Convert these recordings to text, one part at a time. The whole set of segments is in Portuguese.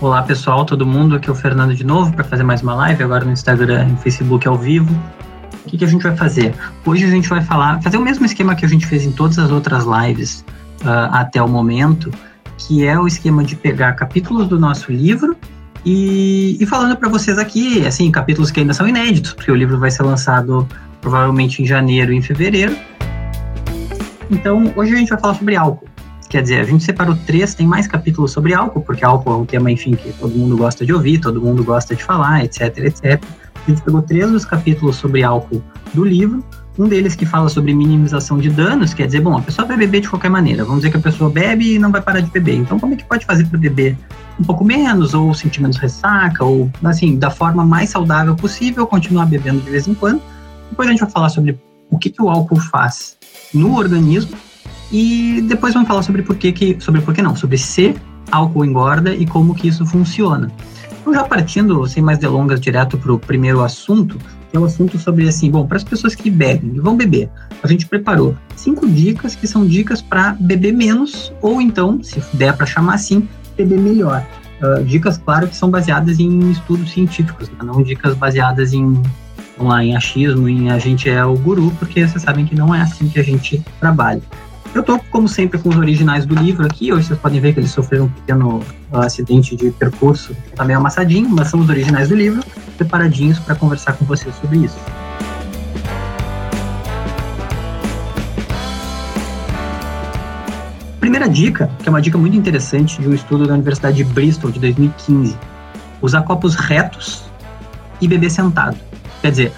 Olá pessoal, todo mundo, aqui é o Fernando de novo para fazer mais uma live, agora no Instagram e Facebook ao vivo. O que, que, a gente vai fazer? Hoje a gente vai falar, fazer o mesmo esquema que a gente fez em todas as outras lives uh, até o momento, que é o esquema de pegar capítulos do nosso livro e, e falando para vocês aqui, assim, capítulos que ainda são inéditos, porque o livro vai ser lançado provavelmente em janeiro e em fevereiro. Então, hoje a gente vai falar sobre álcool. Quer dizer, a gente separou três, tem mais capítulos sobre álcool, porque álcool é um tema, enfim, que todo mundo gosta de ouvir, todo mundo gosta de falar, etc, etc. A gente pegou três dos capítulos sobre álcool do livro, um deles que fala sobre minimização de danos, quer dizer, bom, a pessoa vai beber de qualquer maneira. Vamos dizer que a pessoa bebe e não vai parar de beber. Então, como é que pode fazer para beber um pouco menos, ou sentir menos ressaca, ou, assim, da forma mais saudável possível, continuar bebendo de vez em quando? Depois a gente vai falar sobre o que, que o álcool faz no organismo e depois vamos falar sobre por que, que sobre por que não, sobre se álcool engorda e como que isso funciona. Então já partindo, sem mais delongas, direto para o primeiro assunto, que é o assunto sobre assim, bom, para as pessoas que bebem e vão beber, a gente preparou cinco dicas que são dicas para beber menos ou então, se der para chamar assim, beber melhor. Uh, dicas, claro, que são baseadas em estudos científicos, né? não dicas baseadas em lá em achismo, em a gente é o guru, porque vocês sabem que não é assim que a gente trabalha. Eu tô, como sempre, com os originais do livro aqui. Hoje vocês podem ver que eles sofreram um pequeno uh, acidente de percurso, tá meio amassadinho, mas são os originais do livro, preparadinhos para conversar com vocês sobre isso. Primeira dica, que é uma dica muito interessante de um estudo da Universidade de Bristol de 2015. Usar copos retos e beber sentado. Quer dizer,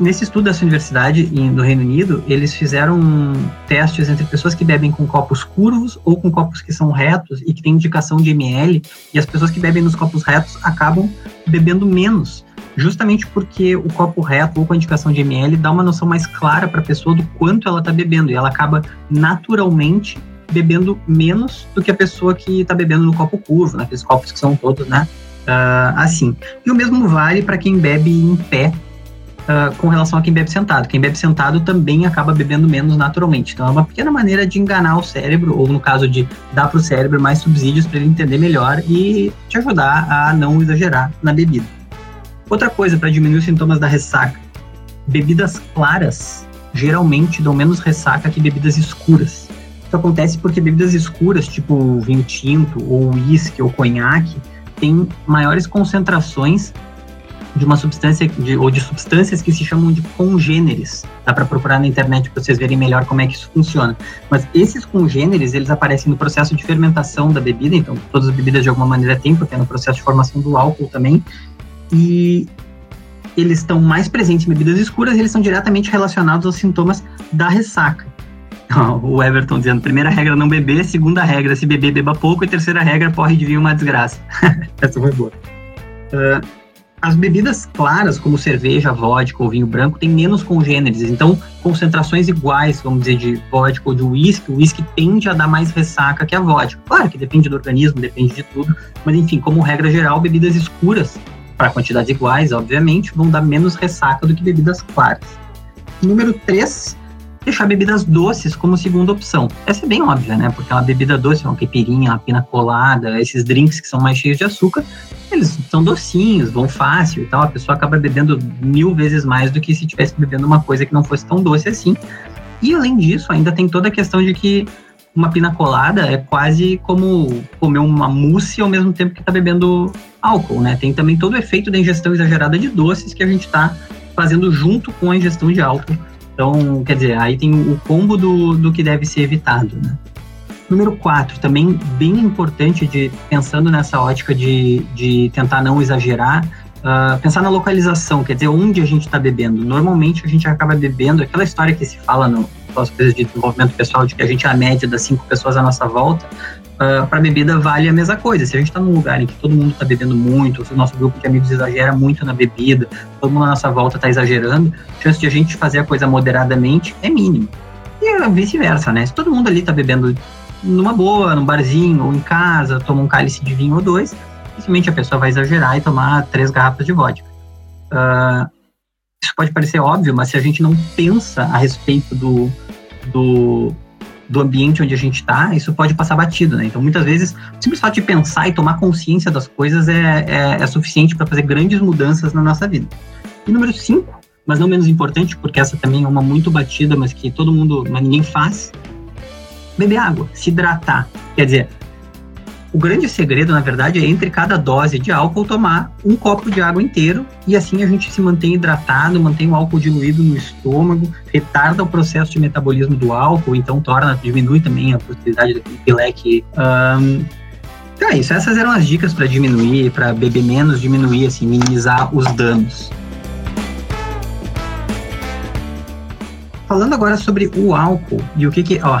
nesse estudo dessa universidade no Reino Unido, eles fizeram testes entre pessoas que bebem com copos curvos ou com copos que são retos e que tem indicação de ml, e as pessoas que bebem nos copos retos acabam bebendo menos, justamente porque o copo reto ou com a indicação de ml dá uma noção mais clara para a pessoa do quanto ela está bebendo, e ela acaba naturalmente bebendo menos do que a pessoa que está bebendo no copo curvo, naqueles copos que são todos, né, uh, assim. E o mesmo vale para quem bebe em pé uh, com relação a quem bebe sentado. Quem bebe sentado também acaba bebendo menos naturalmente. Então é uma pequena maneira de enganar o cérebro, ou no caso de dar para o cérebro mais subsídios para ele entender melhor e te ajudar a não exagerar na bebida. Outra coisa para diminuir os sintomas da ressaca: bebidas claras geralmente dão menos ressaca que bebidas escuras. Isso acontece porque bebidas escuras, tipo vinho tinto, ou uísque, ou conhaque, têm maiores concentrações de uma substância de, ou de substâncias que se chamam de congêneres. Dá para procurar na internet para vocês verem melhor como é que isso funciona. Mas esses congêneres, eles aparecem no processo de fermentação da bebida, então todas as bebidas de alguma maneira têm, porque é no processo de formação do álcool também. E eles estão mais presentes em bebidas escuras e eles são diretamente relacionados aos sintomas da ressaca. O Everton dizendo, primeira regra não beber, segunda regra se beber, beba pouco, e terceira regra, porre de vinho uma desgraça. Essa foi boa. Uh, as bebidas claras, como cerveja, vodka ou vinho branco, têm menos congêneres, então concentrações iguais, vamos dizer, de vodka ou de whisky, o whisky tende a dar mais ressaca que a vodka. Claro que depende do organismo, depende de tudo, mas enfim, como regra geral, bebidas escuras, para quantidades iguais, obviamente, vão dar menos ressaca do que bebidas claras. Número 3, deixar bebidas doces como segunda opção. Essa é bem óbvia, né? Porque uma bebida doce, uma caipirinha, uma pina colada, esses drinks que são mais cheios de açúcar, eles são docinhos, vão fácil e tal. A pessoa acaba bebendo mil vezes mais do que se estivesse bebendo uma coisa que não fosse tão doce assim. E além disso, ainda tem toda a questão de que uma pina colada é quase como comer uma mousse ao mesmo tempo que está bebendo álcool, né? Tem também todo o efeito da ingestão exagerada de doces que a gente está fazendo junto com a ingestão de álcool então, quer dizer, aí tem o combo do, do que deve ser evitado, né? Número 4, também bem importante de pensando nessa ótica de, de tentar não exagerar, uh, pensar na localização, quer dizer, onde a gente está bebendo. Normalmente a gente acaba bebendo, aquela história que se fala no, nas coisas de desenvolvimento pessoal, de que a gente é a média das cinco pessoas à nossa volta, uh, ah, para bebida vale a mesma coisa. Se a gente está num lugar em que todo mundo está bebendo muito, o nosso grupo de amigos exagera muito na bebida, todo mundo à nossa volta está exagerando, a chance de a gente fazer a coisa moderadamente é mínima. E vice-versa, né? Se todo mundo ali está bebendo numa boa, num barzinho ou em casa, toma um cálice de vinho ou dois, dificilmente a pessoa vai exagerar e tomar três garrafas de vodka. Uh, isso pode parecer óbvio, mas se a gente não pensa a respeito do, do do ambiente onde a gente está, isso pode passar batido, né? Então, muitas vezes, o simples fato de pensar e tomar consciência das coisas é, é, é suficiente para fazer grandes mudanças na nossa vida. E número cinco, mas não menos importante, porque essa também é uma muito batida, mas que todo mundo, mas ninguém faz, beber água, se hidratar. Quer dizer, o grande segredo, na verdade, é entre cada dose de álcool tomar um copo de água inteiro e assim a gente se mantém hidratado, mantém o álcool diluído no estômago, retarda o processo de metabolismo do álcool, então torna, diminui também a possibilidade daquele leque. Um, então é isso, essas eram as dicas para diminuir, para beber menos, diminuir, assim, minimizar os danos. Falando agora sobre o álcool e o que que. Ó,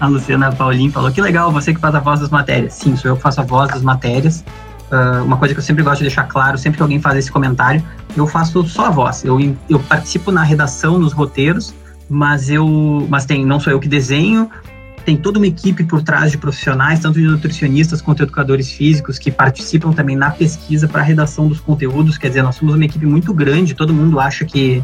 a Luciana Paulinho falou: que legal, você que faz a voz das matérias. Sim, sou eu que faço a voz das matérias. Uh, uma coisa que eu sempre gosto de deixar claro, sempre que alguém faz esse comentário, eu faço só a voz. Eu, eu participo na redação, nos roteiros, mas eu. Mas tem, não sou eu que desenho, tem toda uma equipe por trás de profissionais, tanto de nutricionistas quanto educadores físicos, que participam também na pesquisa para a redação dos conteúdos. Quer dizer, nós somos uma equipe muito grande, todo mundo acha que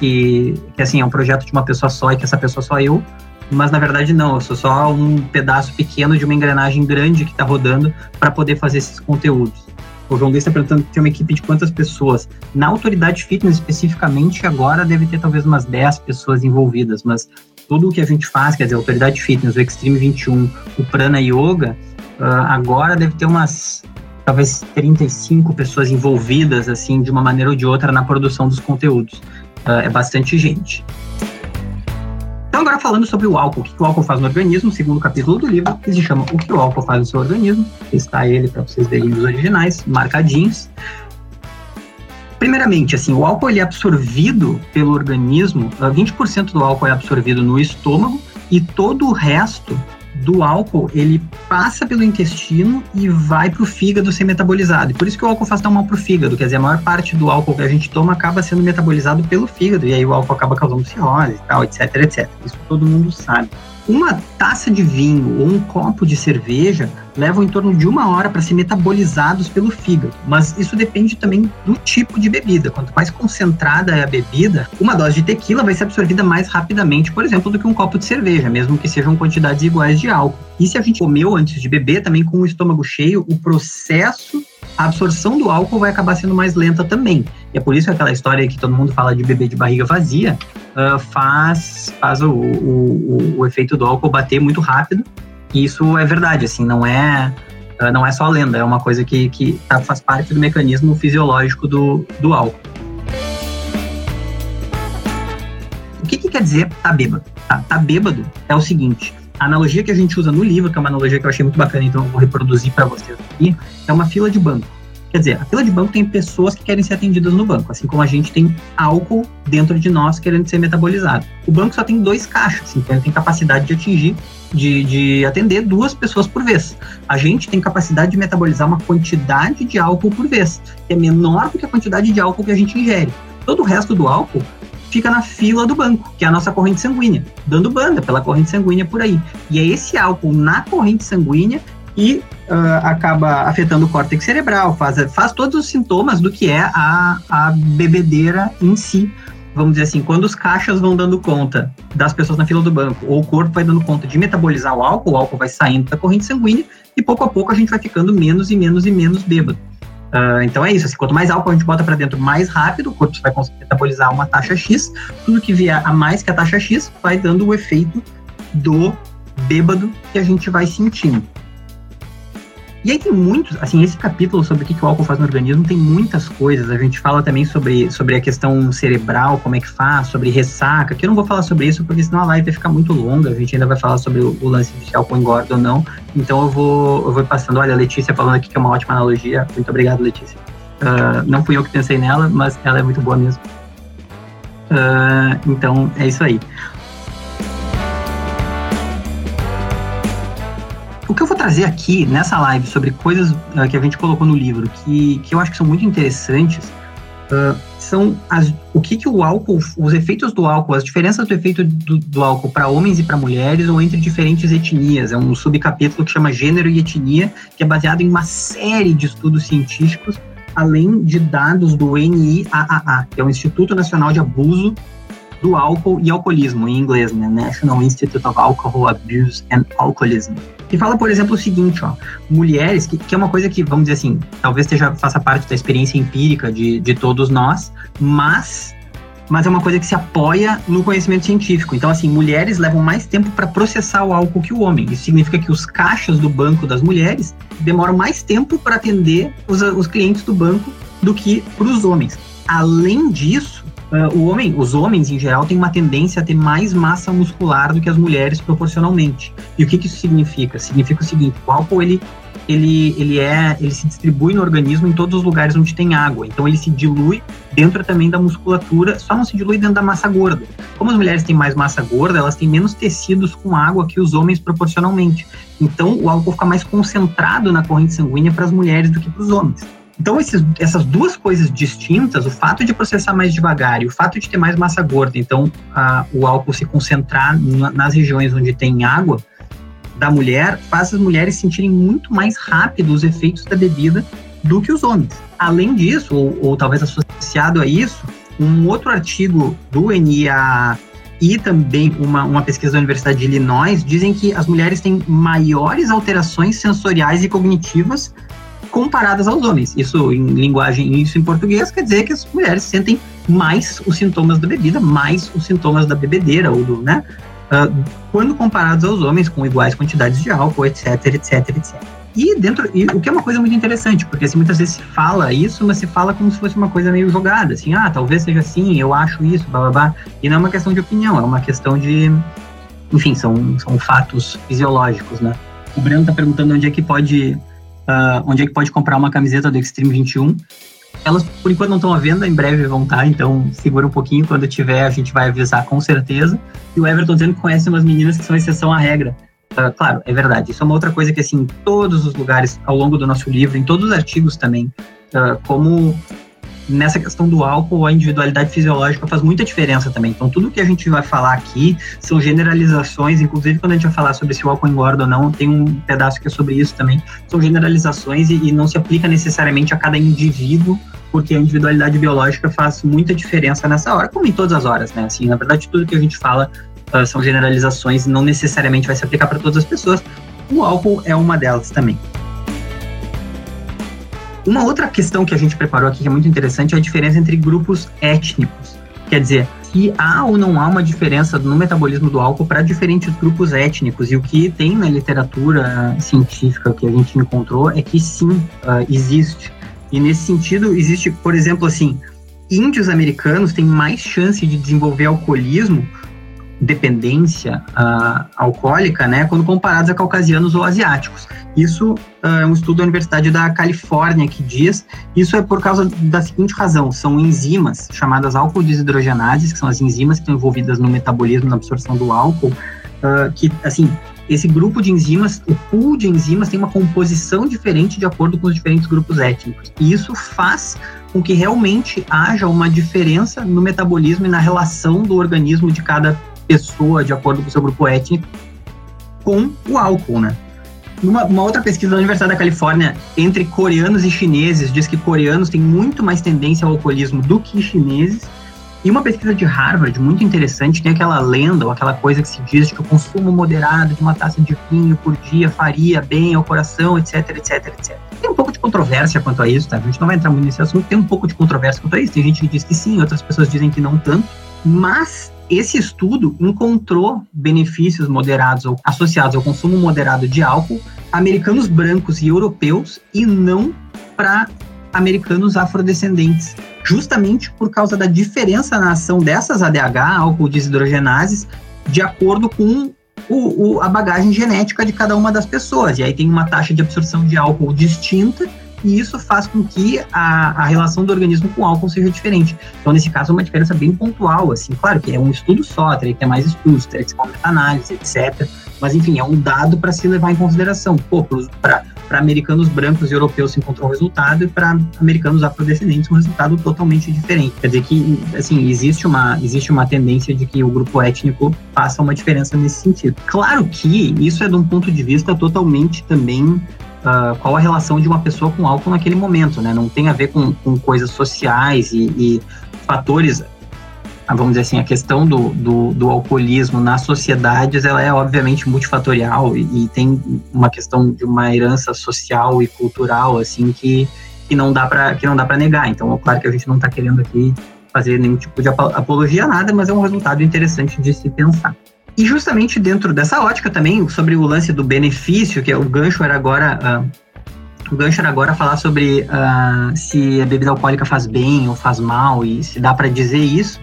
que, que assim, é um projeto de uma pessoa só e que essa pessoa sou eu, mas na verdade não, eu sou só um pedaço pequeno de uma engrenagem grande que está rodando para poder fazer esses conteúdos. O João Luiz está perguntando tem uma equipe de quantas pessoas. Na autoridade fitness, especificamente, agora deve ter talvez umas 10 pessoas envolvidas, mas tudo o que a gente faz, quer dizer, autoridade fitness, o Extreme 21, o Prana Yoga, uh, agora deve ter umas talvez 35 pessoas envolvidas, assim, de uma maneira ou de outra na produção dos conteúdos é bastante gente. Então, agora falando sobre o álcool, o que o álcool faz no organismo, segundo capítulo do livro, que se chama O que o álcool faz no seu organismo. Está ele para vocês verem os originais, marcadinhos. Primeiramente, assim, o álcool ele é absorvido pelo organismo, 20% do álcool é absorvido no estômago e todo o resto do álcool, ele passa pelo intestino e vai para o fígado ser metabolizado. E por isso que o álcool faz tão mal para o fígado, quer dizer, a maior parte do álcool que a gente toma acaba sendo metabolizado pelo fígado, e aí o álcool acaba causando cirrose e tal, etc, etc. Isso todo mundo sabe. Uma taça de vinho ou um copo de cerveja levam em torno de uma hora para ser metabolizados pelo fígado, mas isso depende também do tipo de bebida. Quanto mais concentrada é a bebida, uma dose de tequila vai ser absorvida mais rapidamente, por exemplo, do que um copo de cerveja, mesmo que sejam quantidades iguais de álcool. E se a gente comeu antes de beber, também com o estômago cheio, o processo a absorção do álcool vai acabar sendo mais lenta também. E é por isso que aquela história que todo mundo fala de beber de barriga vazia uh, faz, faz o, o, o, efeito do álcool bater muito rápido. E isso é verdade, assim, não é, não é só lenda, é uma coisa que, que tá, faz parte do mecanismo fisiológico do, do álcool. O que, que quer dizer tá bêbado? Tá, tá bêbado é o seguinte, a analogia que a gente usa no livro, que é uma analogia que eu achei muito bacana, então eu vou reproduzir para vocês aqui, é uma fila de banco. Quer dizer, a fila de banco tem pessoas que querem ser atendidas no banco, assim como a gente tem álcool dentro de nós querendo ser metabolizado. O banco só tem dois caixas, então ele tem capacidade de atingir, de, de atender duas pessoas por vez. A gente tem capacidade de metabolizar uma quantidade de álcool por vez, que é menor do que a quantidade de álcool que a gente ingere. Todo o resto do álcool fica na fila do banco, que é a nossa corrente sanguínea, dando banda pela corrente sanguínea por aí. E é esse álcool na corrente sanguínea que uh, acaba afetando o córtex cerebral, faz, faz todos os sintomas do que é a, a bebedeira em si. Vamos dizer assim, quando os caixas vão dando conta das pessoas na fila do banco, ou o corpo vai dando conta de metabolizar o álcool, o álcool vai saindo da corrente sanguínea, e pouco a pouco a gente vai ficando menos e menos e menos bêbado. Uh, então é isso, assim, quanto mais álcool a gente bota para dentro, mais rápido o corpo vai conseguir metabolizar uma taxa X. Tudo que vier a mais que a taxa X vai dando o efeito do bêbado que a gente vai sentindo. E aí tem muitos, assim, esse capítulo sobre o que, que o álcool faz no organismo tem muitas coisas. A gente fala também sobre, sobre a questão cerebral, como é que faz, sobre ressaca, que eu não vou falar sobre isso, porque senão a live vai ficar muito longa. A gente ainda vai falar sobre o, o lance de se álcool engorda ou não. Então eu vou, eu vou passando. Olha, a Letícia falando aqui que é uma ótima analogia. Muito obrigado, Letícia. Uh, não fui eu que pensei nela, mas ela é muito boa mesmo. Uh, então é isso aí. Que eu vou trazer aqui nessa live sobre coisas uh, que a gente colocou no livro, que, que eu acho que são muito interessantes, uh, são as, o que, que o álcool, os efeitos do álcool, as diferenças do efeito do, do álcool para homens e para mulheres ou entre diferentes etnias. É um subcapítulo que chama Gênero e Etnia, que é baseado em uma série de estudos científicos, além de dados do NIAAA, que é o Instituto Nacional de Abuso do Álcool e Alcoolismo, em inglês, né? National Institute of Alcohol Abuse and Alcoholism. Que fala, por exemplo, o seguinte, ó, mulheres, que, que é uma coisa que, vamos dizer assim, talvez esteja, faça parte da experiência empírica de, de todos nós, mas mas é uma coisa que se apoia no conhecimento científico. Então, assim, mulheres levam mais tempo para processar o álcool que o homem. Isso significa que os caixas do banco das mulheres demoram mais tempo para atender os, os clientes do banco do que para os homens. Além disso, uh, o homem, os homens em geral têm uma tendência a ter mais massa muscular do que as mulheres proporcionalmente. E o que, que isso significa? Significa o seguinte: o álcool ele ele, ele é ele se distribui no organismo em todos os lugares onde tem água. Então ele se dilui dentro também da musculatura, só não se dilui dentro da massa gorda. Como as mulheres têm mais massa gorda, elas têm menos tecidos com água que os homens proporcionalmente. Então o álcool fica mais concentrado na corrente sanguínea para as mulheres do que para os homens. Então, esses, essas duas coisas distintas, o fato de processar mais devagar e o fato de ter mais massa gorda, então a, o álcool se concentrar na, nas regiões onde tem água da mulher, faz as mulheres sentirem muito mais rápido os efeitos da bebida do que os homens. Além disso, ou, ou talvez associado a isso, um outro artigo do NIA e também uma, uma pesquisa da Universidade de Illinois dizem que as mulheres têm maiores alterações sensoriais e cognitivas comparadas aos homens. Isso em linguagem, isso em português quer dizer que as mulheres sentem mais os sintomas da bebida, mais os sintomas da bebedeira ou do, né? Uh, quando comparados aos homens com iguais quantidades de álcool, etc, etc, etc. E dentro, e o que é uma coisa muito interessante, porque assim, muitas vezes se fala isso, mas se fala como se fosse uma coisa meio jogada, assim, ah, talvez seja assim, eu acho isso, blá blá blá. E não é uma questão de opinião, é uma questão de. Enfim, são, são fatos fisiológicos, né? O Breno tá perguntando onde é que pode uh, onde é que pode comprar uma camiseta do Extreme 21. Elas, por enquanto, não estão à venda, em breve vão estar, então segura um pouquinho. Quando tiver, a gente vai avisar com certeza. E o Everton dizendo que conhece umas meninas que são exceção à regra. Uh, claro, é verdade. Isso é uma outra coisa que, assim, em todos os lugares, ao longo do nosso livro, em todos os artigos também, uh, como nessa questão do álcool, a individualidade fisiológica faz muita diferença também. Então, tudo que a gente vai falar aqui são generalizações, inclusive quando a gente vai falar sobre se o álcool engorda ou não, tem um pedaço que é sobre isso também. São generalizações e, e não se aplica necessariamente a cada indivíduo, porque a individualidade biológica faz muita diferença nessa hora, como em todas as horas, né? Assim, na verdade, tudo que a gente fala uh, são generalizações e não necessariamente vai se aplicar para todas as pessoas. O álcool é uma delas também. Uma outra questão que a gente preparou aqui que é muito interessante é a diferença entre grupos étnicos. Quer dizer, se há ou não há uma diferença no metabolismo do álcool para diferentes grupos étnicos. E o que tem na literatura científica que a gente encontrou é que sim, uh, existe. E nesse sentido, existe, por exemplo, assim, índios americanos têm mais chance de desenvolver alcoolismo dependência uh, alcoólica, né, quando comparados a caucasianos ou asiáticos. Isso uh, é um estudo da Universidade da Califórnia que diz, isso é por causa da seguinte razão, são enzimas chamadas álcool desidrogenases, que são as enzimas que estão envolvidas no metabolismo, na absorção do álcool, uh, que, assim, esse grupo de enzimas, o pool de enzimas tem uma composição diferente de acordo com os diferentes grupos étnicos. E isso faz com que realmente haja uma diferença no metabolismo e na relação do organismo de cada pessoa, de acordo com o seu grupo étnico, com o álcool, né? Uma, uma, outra pesquisa da Universidade da Califórnia entre coreanos e chineses diz que coreanos têm muito mais tendência ao alcoolismo do que chineses. E uma pesquisa de Harvard, muito interessante, tem aquela lenda ou aquela coisa que se diz de que o consumo moderado de uma taça de vinho por dia faria bem ao coração, etc, etc, etc. Tem um pouco de controvérsia quanto a isso, tá? A gente não vai entrar muito nesse assunto, tem um pouco de controvérsia quanto a isso. Tem gente que diz que sim, outras pessoas dizem que não tanto. Mas esse estudo encontrou benefícios moderados ou associados ao consumo moderado de álcool americanos brancos e europeus e não para americanos afrodescendentes, justamente por causa da diferença na ação dessas ADH, álcool desidrogenases, de acordo com o, o, a bagagem genética de cada uma das pessoas. E aí tem uma taxa de absorção de álcool distinta e isso faz com que a, a relação do organismo com o álcool seja diferente. Então, nesse caso, é uma diferença bem pontual, assim, claro que é um estudo só, teria que ter mais estudos, teria que ser uma análise, etc. Mas, enfim, é um dado para se levar em consideração. Pô, para americanos brancos e europeus se encontrou um resultado e para americanos afrodescendentes um resultado totalmente diferente. Quer dizer que, assim, existe uma, existe uma tendência de que o grupo étnico faça uma diferença nesse sentido. Claro que isso é de um ponto de vista totalmente também uh, qual a relação de uma pessoa com álcool naquele momento, né? Não tem a ver com, com coisas sociais e, e fatores vamos dizer assim, a questão do, do, do, alcoolismo nas sociedades, ela é obviamente multifatorial e, e, tem uma questão de uma herança social e cultural, assim, que, que não dá para que não dá para negar. Então, é claro que a gente não está querendo aqui fazer nenhum tipo de apologia a nada, mas é um resultado interessante de se pensar. E justamente dentro dessa ótica também, sobre o lance do benefício, que é o gancho era agora uh, o gancho era agora falar sobre uh, se a bebida alcoólica faz bem ou faz mal e se dá para dizer isso.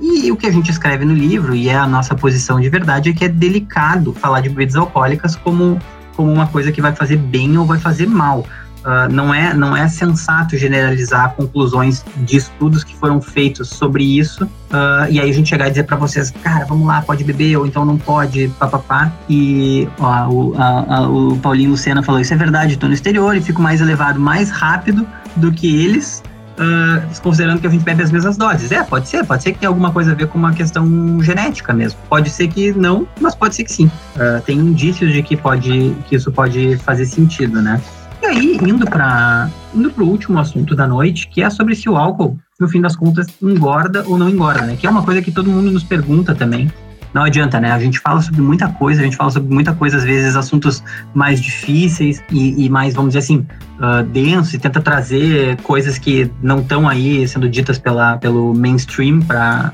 E o que a gente escreve no livro, e é a nossa posição de verdade, é que é delicado falar de bebidas alcoólicas como, como uma coisa que vai fazer bem ou vai fazer mal. Uh, não, é, não é sensato generalizar conclusões de estudos que foram feitos sobre isso uh, e aí a gente chegar e dizer para vocês, cara, vamos lá, pode beber ou então não pode, papapá. E ó, o, a, a, o Paulinho Lucena falou: Isso é verdade, estou no exterior e fico mais elevado mais rápido do que eles. Uh, considerando que a gente bebe as mesmas doses. É, pode ser, pode ser que tenha alguma coisa a ver com uma questão genética mesmo. Pode ser que não, mas pode ser que sim. Uh, tem indícios de que pode, que isso pode fazer sentido, né? Aí, indo para indo o último assunto da noite, que é sobre se o álcool, no fim das contas, engorda ou não engorda, né? Que é uma coisa que todo mundo nos pergunta também. Não adianta, né? A gente fala sobre muita coisa, a gente fala sobre muita coisa, às vezes assuntos mais difíceis e, e mais, vamos dizer assim, uh, densos, e tenta trazer coisas que não estão aí sendo ditas pela, pelo mainstream para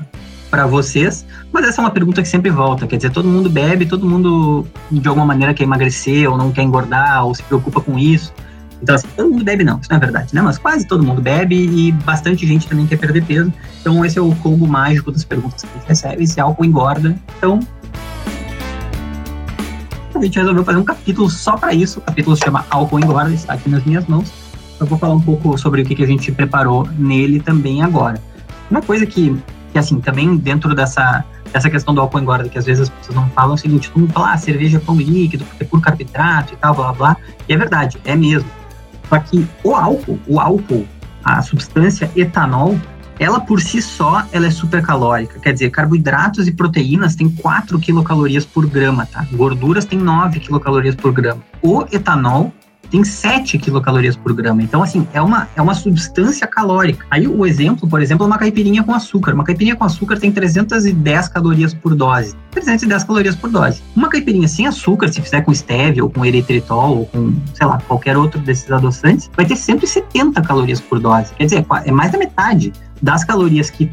para vocês, mas essa é uma pergunta que sempre volta, quer dizer, todo mundo bebe, todo mundo de alguma maneira quer emagrecer ou não quer engordar ou se preocupa com isso. Então, assim, todo mundo bebe não, isso não é verdade, né? Mas quase todo mundo bebe e bastante gente também quer perder peso. Então, esse é o combo mágico das perguntas que a gente recebe, se álcool engorda. Então, a gente resolveu fazer um capítulo só para isso. O capítulo se chama Álcool Engorda, está aqui nas minhas mãos. Eu vou falar um pouco sobre o que, a gente preparou nele também agora. Uma coisa que que assim, também dentro dessa, dessa questão do álcool engorda, que às vezes as pessoas não falam é o seguinte, todo mundo fala, ah, cerveja é pão líquido, porque é puro carboidrato e tal, blá, blá, blá. E é verdade, é mesmo. Só que o álcool, o álcool, a substância etanol, ela por si só, ela é super calórica. Quer dizer, carboidratos e proteínas têm 4 quilocalorias por grama, tá? Gorduras têm 9 quilocalorias por grama. O etanol tem 7 quilocalorias por grama. Então, assim, é uma, é uma substância calórica. Aí o exemplo, por exemplo, é uma caipirinha com açúcar. Uma caipirinha com açúcar tem 310 calorias por dose. 310 calorias por dose. Uma caipirinha sem açúcar, se fizer com stevia ou com eritritol ou com, sei lá, qualquer outro desses adoçantes, vai ter 170 calorias por dose. Quer dizer, é mais da metade das calorias que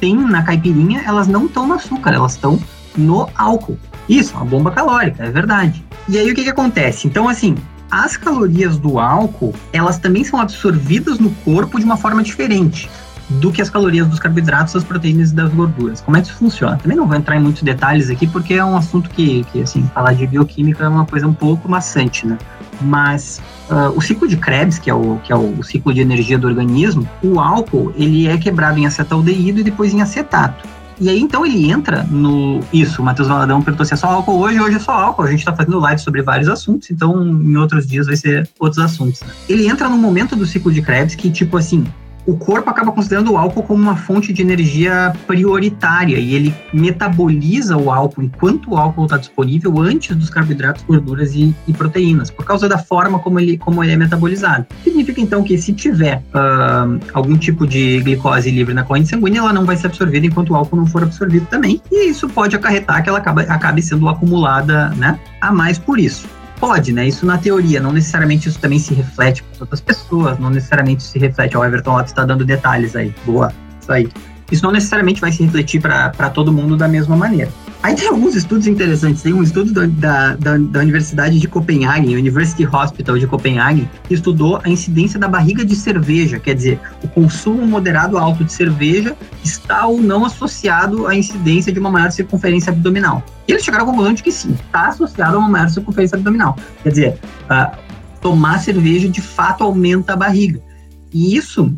tem na caipirinha, elas não estão no açúcar, elas estão no álcool. Isso, uma bomba calórica, é verdade. E aí o que, que acontece? Então, assim, as calorias do álcool, elas também são absorvidas no corpo de uma forma diferente do que as calorias dos carboidratos, das proteínas e das gorduras. Como é que isso funciona? Também não vou entrar em muitos detalhes aqui, porque é um assunto que, que assim, falar de bioquímica é uma coisa um pouco maçante, né? Mas uh, o ciclo de Krebs, que é, o, que é o, ciclo de energia do organismo, o álcool, ele é quebrado em acetaldeído e depois em acetato. E aí, então, ele entra no. Isso, o Matheus Valadão perguntou se é só álcool hoje, hoje é só álcool. A gente está fazendo live sobre vários assuntos, então em outros dias vai ser outros assuntos. Ele entra no momento do ciclo de Krebs que, tipo assim, o corpo acaba considerando o álcool como uma fonte de energia prioritária e ele metaboliza o álcool enquanto o álcool está disponível antes dos carboidratos, gorduras e, e, proteínas, por causa da forma como ele, como ele é metabolizado. Significa então que se tiver uh, algum tipo de glicose livre na corrente sanguínea, ela não vai ser absorvida enquanto o álcool não for absorvido também, e isso pode acarretar que ela acabe, acabe sendo acumulada né, a mais por isso. Pode, né? Isso na teoria, não necessariamente isso também se reflete com outras pessoas, não necessariamente se reflete. O Everton Lopes está dando detalhes aí. Boa, isso aí. Isso não necessariamente vai se refletir para todo mundo da mesma maneira. Aí tem alguns estudos interessantes. Tem um estudo da, da, da, Universidade de Copenhague, University Hospital de Copenhague, que estudou a incidência da barriga de cerveja. Quer dizer, o consumo moderado alto de cerveja está ou não associado à incidência de uma maior circunferência abdominal. E eles chegaram à conclusão de que sim, está associado a uma maior circunferência abdominal. Quer dizer, uh, tomar cerveja de fato aumenta a barriga. E isso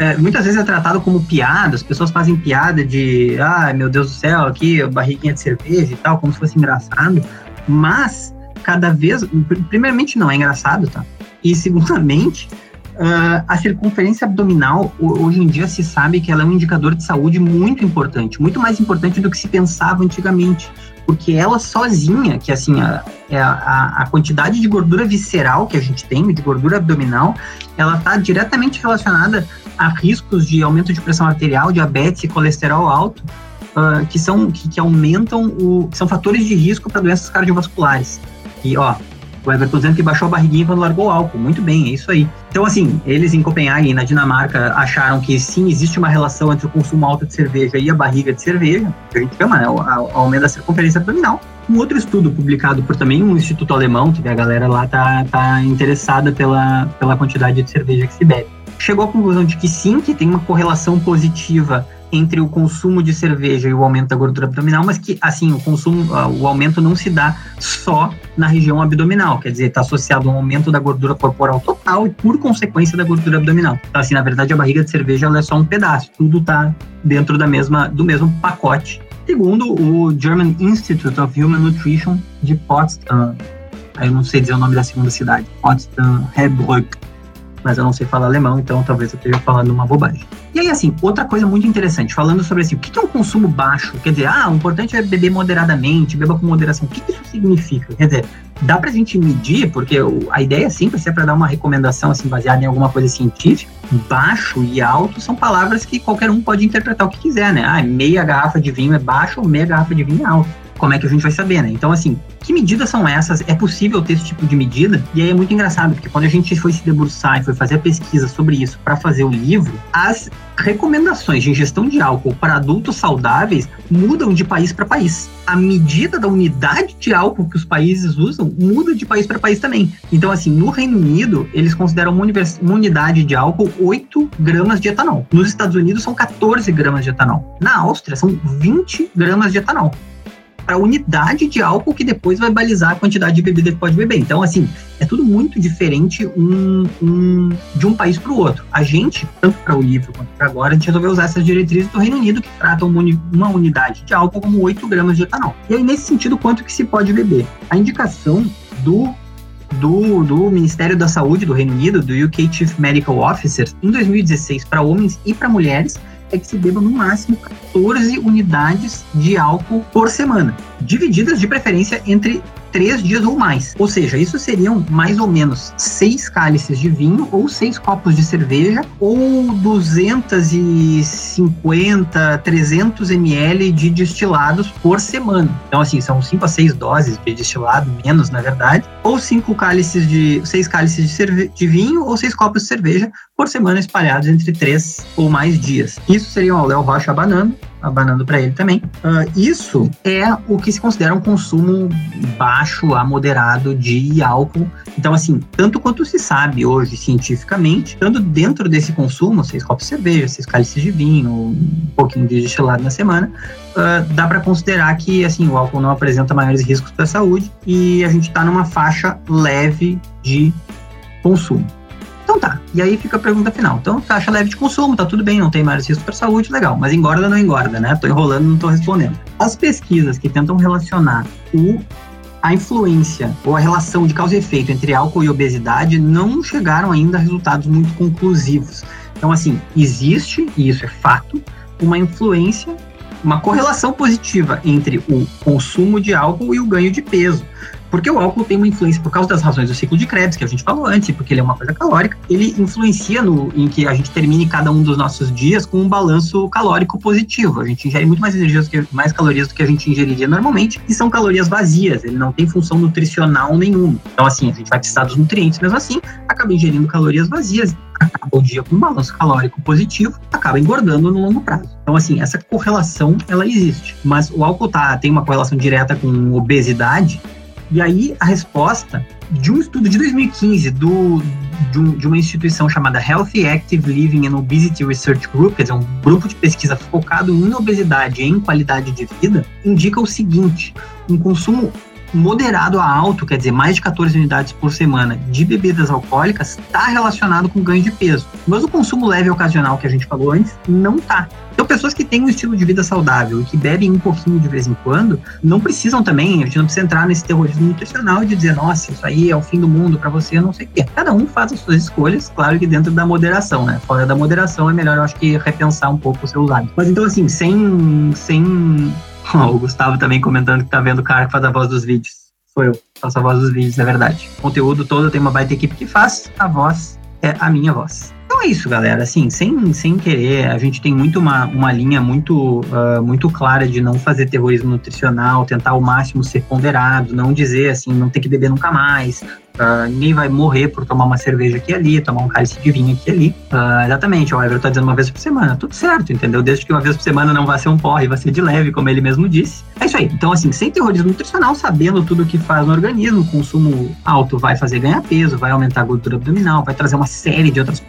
é, muitas vezes é tratado como piada, as pessoas fazem piada de, ah, meu Deus do céu, aqui, barriguinha de cerveja e tal, como se fosse engraçado, mas cada vez, primeiramente não é engraçado, tá? E segundamente, uh, a circunferência abdominal, hoje em dia se sabe que ela é um indicador de saúde muito importante, muito mais importante do que se pensava antigamente, porque ela sozinha, que assim, a, é a, a quantidade de gordura visceral que a gente tem, de gordura abdominal, ela está diretamente relacionada a riscos de aumento de pressão arterial, diabetes e colesterol alto, uh, que são que, que aumentam o, que são fatores de risco para doenças cardiovasculares. E ó, o Everton dizendo que baixou a barriguinha quando largou o álcool. Muito bem, é isso aí. Então, assim, eles em Copenhague, na Dinamarca, acharam que sim, existe uma relação entre o consumo alto de cerveja e a barriga de cerveja, que a gente chama, né? O, o aumento da circunferência abdominal. Um outro estudo publicado por também um instituto alemão, que a galera lá tá, tá interessada pela, pela quantidade de cerveja que se bebe. Chegou à conclusão de que sim, que tem uma correlação positiva entre o consumo de cerveja e o aumento da gordura abdominal, mas que, assim, o consumo, ah, o aumento não se dá só na região abdominal, quer dizer, está associado ao aumento da gordura corporal total e, por consequência, da gordura abdominal. Então, assim, na verdade, a barriga de cerveja é só um pedaço, tudo está dentro da mesma, do mesmo pacote. Segundo o German Institute of Human Nutrition de Potsdam, eu não sei dizer o nome da segunda cidade, Potsdam, Heilbronn, mas eu não sei falar alemão, então talvez eu esteja falando uma bobagem. E aí, assim, outra coisa muito interessante, falando sobre assim, o que é um consumo baixo? Quer dizer, ah, o importante é beber moderadamente, beba com moderação. O que isso significa? Quer dizer, dá pra gente medir, porque a ideia simples, é para dar uma recomendação assim, baseada em alguma coisa científica. Baixo e alto são palavras que qualquer um pode interpretar o que quiser, né? Ah, meia garrafa de vinho é baixo ou meia garrafa de vinho é alto como é que a gente vai saber, né? Então, assim, que medidas são essas? É possível ter esse tipo de medida? E aí é muito engraçado, porque quando a gente foi se debruçar e foi fazer a pesquisa sobre isso para fazer o livro, as recomendações de ingestão de álcool para adultos saudáveis mudam de país para país. A medida da unidade de álcool que os países usam muda de país para país também. Então, assim, no Reino Unido, eles consideram uma, uma unidade de álcool 8 gramas de etanol. Nos Estados Unidos, são 14 gramas de etanol. Na Áustria, são 20 gramas de etanol para a unidade de álcool que depois vai balizar a quantidade de bebida que pode beber. Então, assim, é tudo muito diferente um, um de um país para o outro. A gente, tanto para o livro quanto para agora, a gente resolveu usar essas diretrizes do Reino Unido que tratam uma unidade de álcool como 8 gramas de etanol. E aí, nesse sentido, quanto que se pode beber? A indicação do do, do, Ministério da Saúde do Reino Unido, do UK Chief Medical Officer, em 2016, para homens e para mulheres, é que se beba no máximo 14 unidades de álcool por semana, divididas de preferência entre três dias ou mais. Ou seja, isso seriam mais ou menos seis cálices de vinho ou seis copos de cerveja ou 250, 300 ml de destilados por semana. Então, assim, são cinco a seis doses de destilado, menos na verdade, ou cinco cálices de seis cálices de, de vinho ou seis copos de cerveja por semana espalhados entre três ou mais dias. Isso seria o Léo Rocha abanando abanando para ele também. Uh, isso é o que se considera um consumo baixo a moderado de álcool. Então, assim, tanto quanto se sabe hoje cientificamente, estando dentro desse consumo, seis copos de cerveja, seis cálices de vinho, um pouquinho de destilado na semana, uh, dá para considerar que assim o álcool não apresenta maiores riscos para a saúde e a gente está numa faixa leve de consumo. Então tá. E aí fica a pergunta final. Então, taxa leve de consumo, tá tudo bem, não tem mais risco para saúde, legal. Mas engorda ou não engorda, né? Tô enrolando, não tô respondendo. As pesquisas que tentam relacionar o a influência ou a relação de causa e efeito entre álcool e obesidade não chegaram ainda a resultados muito conclusivos. Então, assim, existe, e isso é fato, uma influência, uma correlação positiva entre o consumo de álcool e o ganho de peso. Porque o álcool tem uma influência, por causa das razões do ciclo de Krebs, que a gente falou antes, porque ele é uma coisa calórica, ele influencia no, em que a gente termine cada um dos nossos dias com um balanço calórico positivo. A gente ingere muito mais energias, que, mais calorias do que a gente ingeriria normalmente, e são calorias vazias, ele não tem função nutricional nenhuma. Então, assim, a gente vai precisar dos nutrientes mesmo assim, acaba ingerindo calorias vazias, acaba o dia com um balanço calórico positivo, acaba engordando no longo prazo. Então, assim, essa correlação, ela existe. Mas o álcool tá, tem uma correlação direta com obesidade, e aí a resposta de um estudo de 2015 do, de, um, de, uma instituição chamada Healthy Active Living and Obesity Research Group, quer dizer, um grupo de pesquisa focado em obesidade e em qualidade de vida, indica o seguinte: um consumo moderado a alto, quer dizer, mais de 14 unidades por semana de bebidas alcoólicas, está relacionado com ganho de peso. Mas o consumo leve ocasional que a gente falou antes não está. Então, pessoas que têm um estilo de vida saudável e que bebem um pouquinho de vez em quando, não precisam também, a gente não precisa entrar nesse terrorismo nutricional de dizer, nossa, isso aí é o fim do mundo para você, não sei o quê. Cada um faz as suas escolhas, claro que dentro da moderação, né? Fora da moderação é melhor, eu acho que, repensar um pouco os seus hábitos. Mas então, assim, sem. sem... O Gustavo também comentando que tá vendo o cara que faz a voz dos vídeos. Sou eu, faço a voz dos vídeos, é verdade. O conteúdo todo tem uma baita equipe que faz, a voz é a minha voz. Então é isso, galera. Assim, sem, sem querer, a gente tem muito uma, uma linha muito, uh, muito clara de não fazer terrorismo nutricional, tentar ao máximo ser ponderado, não dizer assim, não ter que beber nunca mais, Uh, ninguém vai morrer por tomar uma cerveja aqui ali, tomar um cálice de vinho aqui ali. Uh, exatamente, o Everton tá dizendo uma vez por semana. Tudo certo, entendeu? Desde que uma vez por semana não vai ser um porre, vai ser de leve, como ele mesmo disse. É isso aí. Então, assim, sem terrorismo nutricional, sabendo tudo o que faz no organismo, consumo alto vai fazer ganhar peso, vai aumentar a gordura abdominal, vai trazer uma série de outras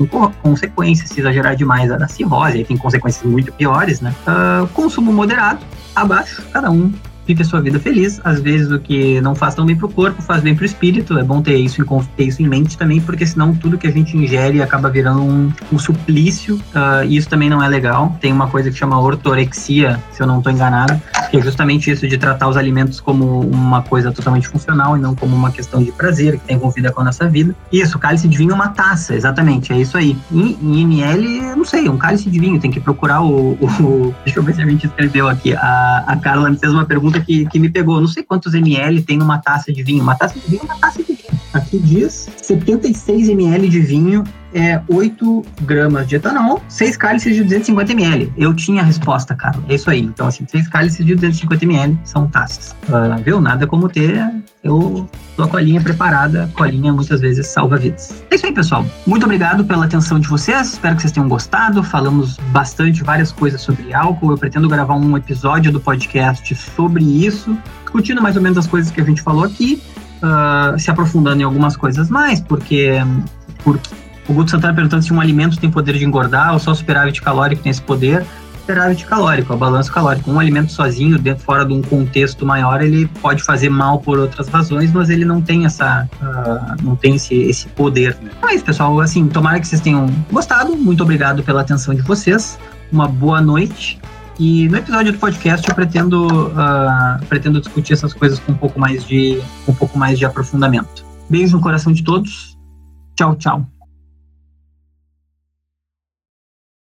consequências, se exagerar demais a cirrose, aí tem consequências muito piores, né? Uh, consumo moderado, abaixo, cada um vive a sua vida feliz. Às vezes o que não faz tão bem pro corpo, faz bem pro espírito. É bom ter isso em, ter isso em mente também, porque senão tudo que a gente ingere acaba virando um, um suplício. Uh, e isso também não é legal. Tem uma coisa que chama ortorexia, se eu não estou enganado, que é justamente isso de tratar os alimentos como uma coisa totalmente funcional e não como uma questão de prazer que tem envolvida com a nossa vida. Isso, cálice de vinho é uma taça, exatamente, é isso aí. Em, em ml, não sei, um cálice de vinho, tem que procurar o, o, Deixa eu ver se a gente escreveu aqui. A, a Carla me fez uma pergunta que, que me pegou. Não sei quantos ml tem numa taça de vinho. Uma taça de vinho é uma taça de vinho. Aqui diz 76 ml de vinho é 8 gramas de etanol, 6 cálices de 250 ml. Eu tinha a resposta, cara. É isso aí. Então, assim, 6 cálices de 250 ml são taças. Uh, viu? Nada como ter eu tô a colinha preparada. Colinha muitas vezes salva vidas. É isso aí, pessoal. Muito obrigado pela atenção de vocês. Espero que vocês tenham gostado. Falamos bastante, várias coisas sobre álcool. Eu pretendo gravar um episódio do podcast sobre isso, discutindo mais ou menos as coisas que a gente falou aqui. Uh, se aprofundando em algumas coisas mais, porque, porque o Guto Santana perguntando se um alimento tem poder de engordar ou só o superávit calórico tem esse poder. Superávit calórico, a balança calórico. Um alimento sozinho, dentro, fora de um contexto maior, ele pode fazer mal por outras razões, mas ele não tem essa, uh, não tem esse, esse poder. Então é pessoal. Assim, tomara que vocês tenham gostado. Muito obrigado pela atenção de vocês. Uma boa noite. E no episódio do podcast eu pretendo, uh, pretendo discutir essas coisas com um pouco mais de, um pouco mais de aprofundamento. Beijo no coração de todos. Tchau, tchau.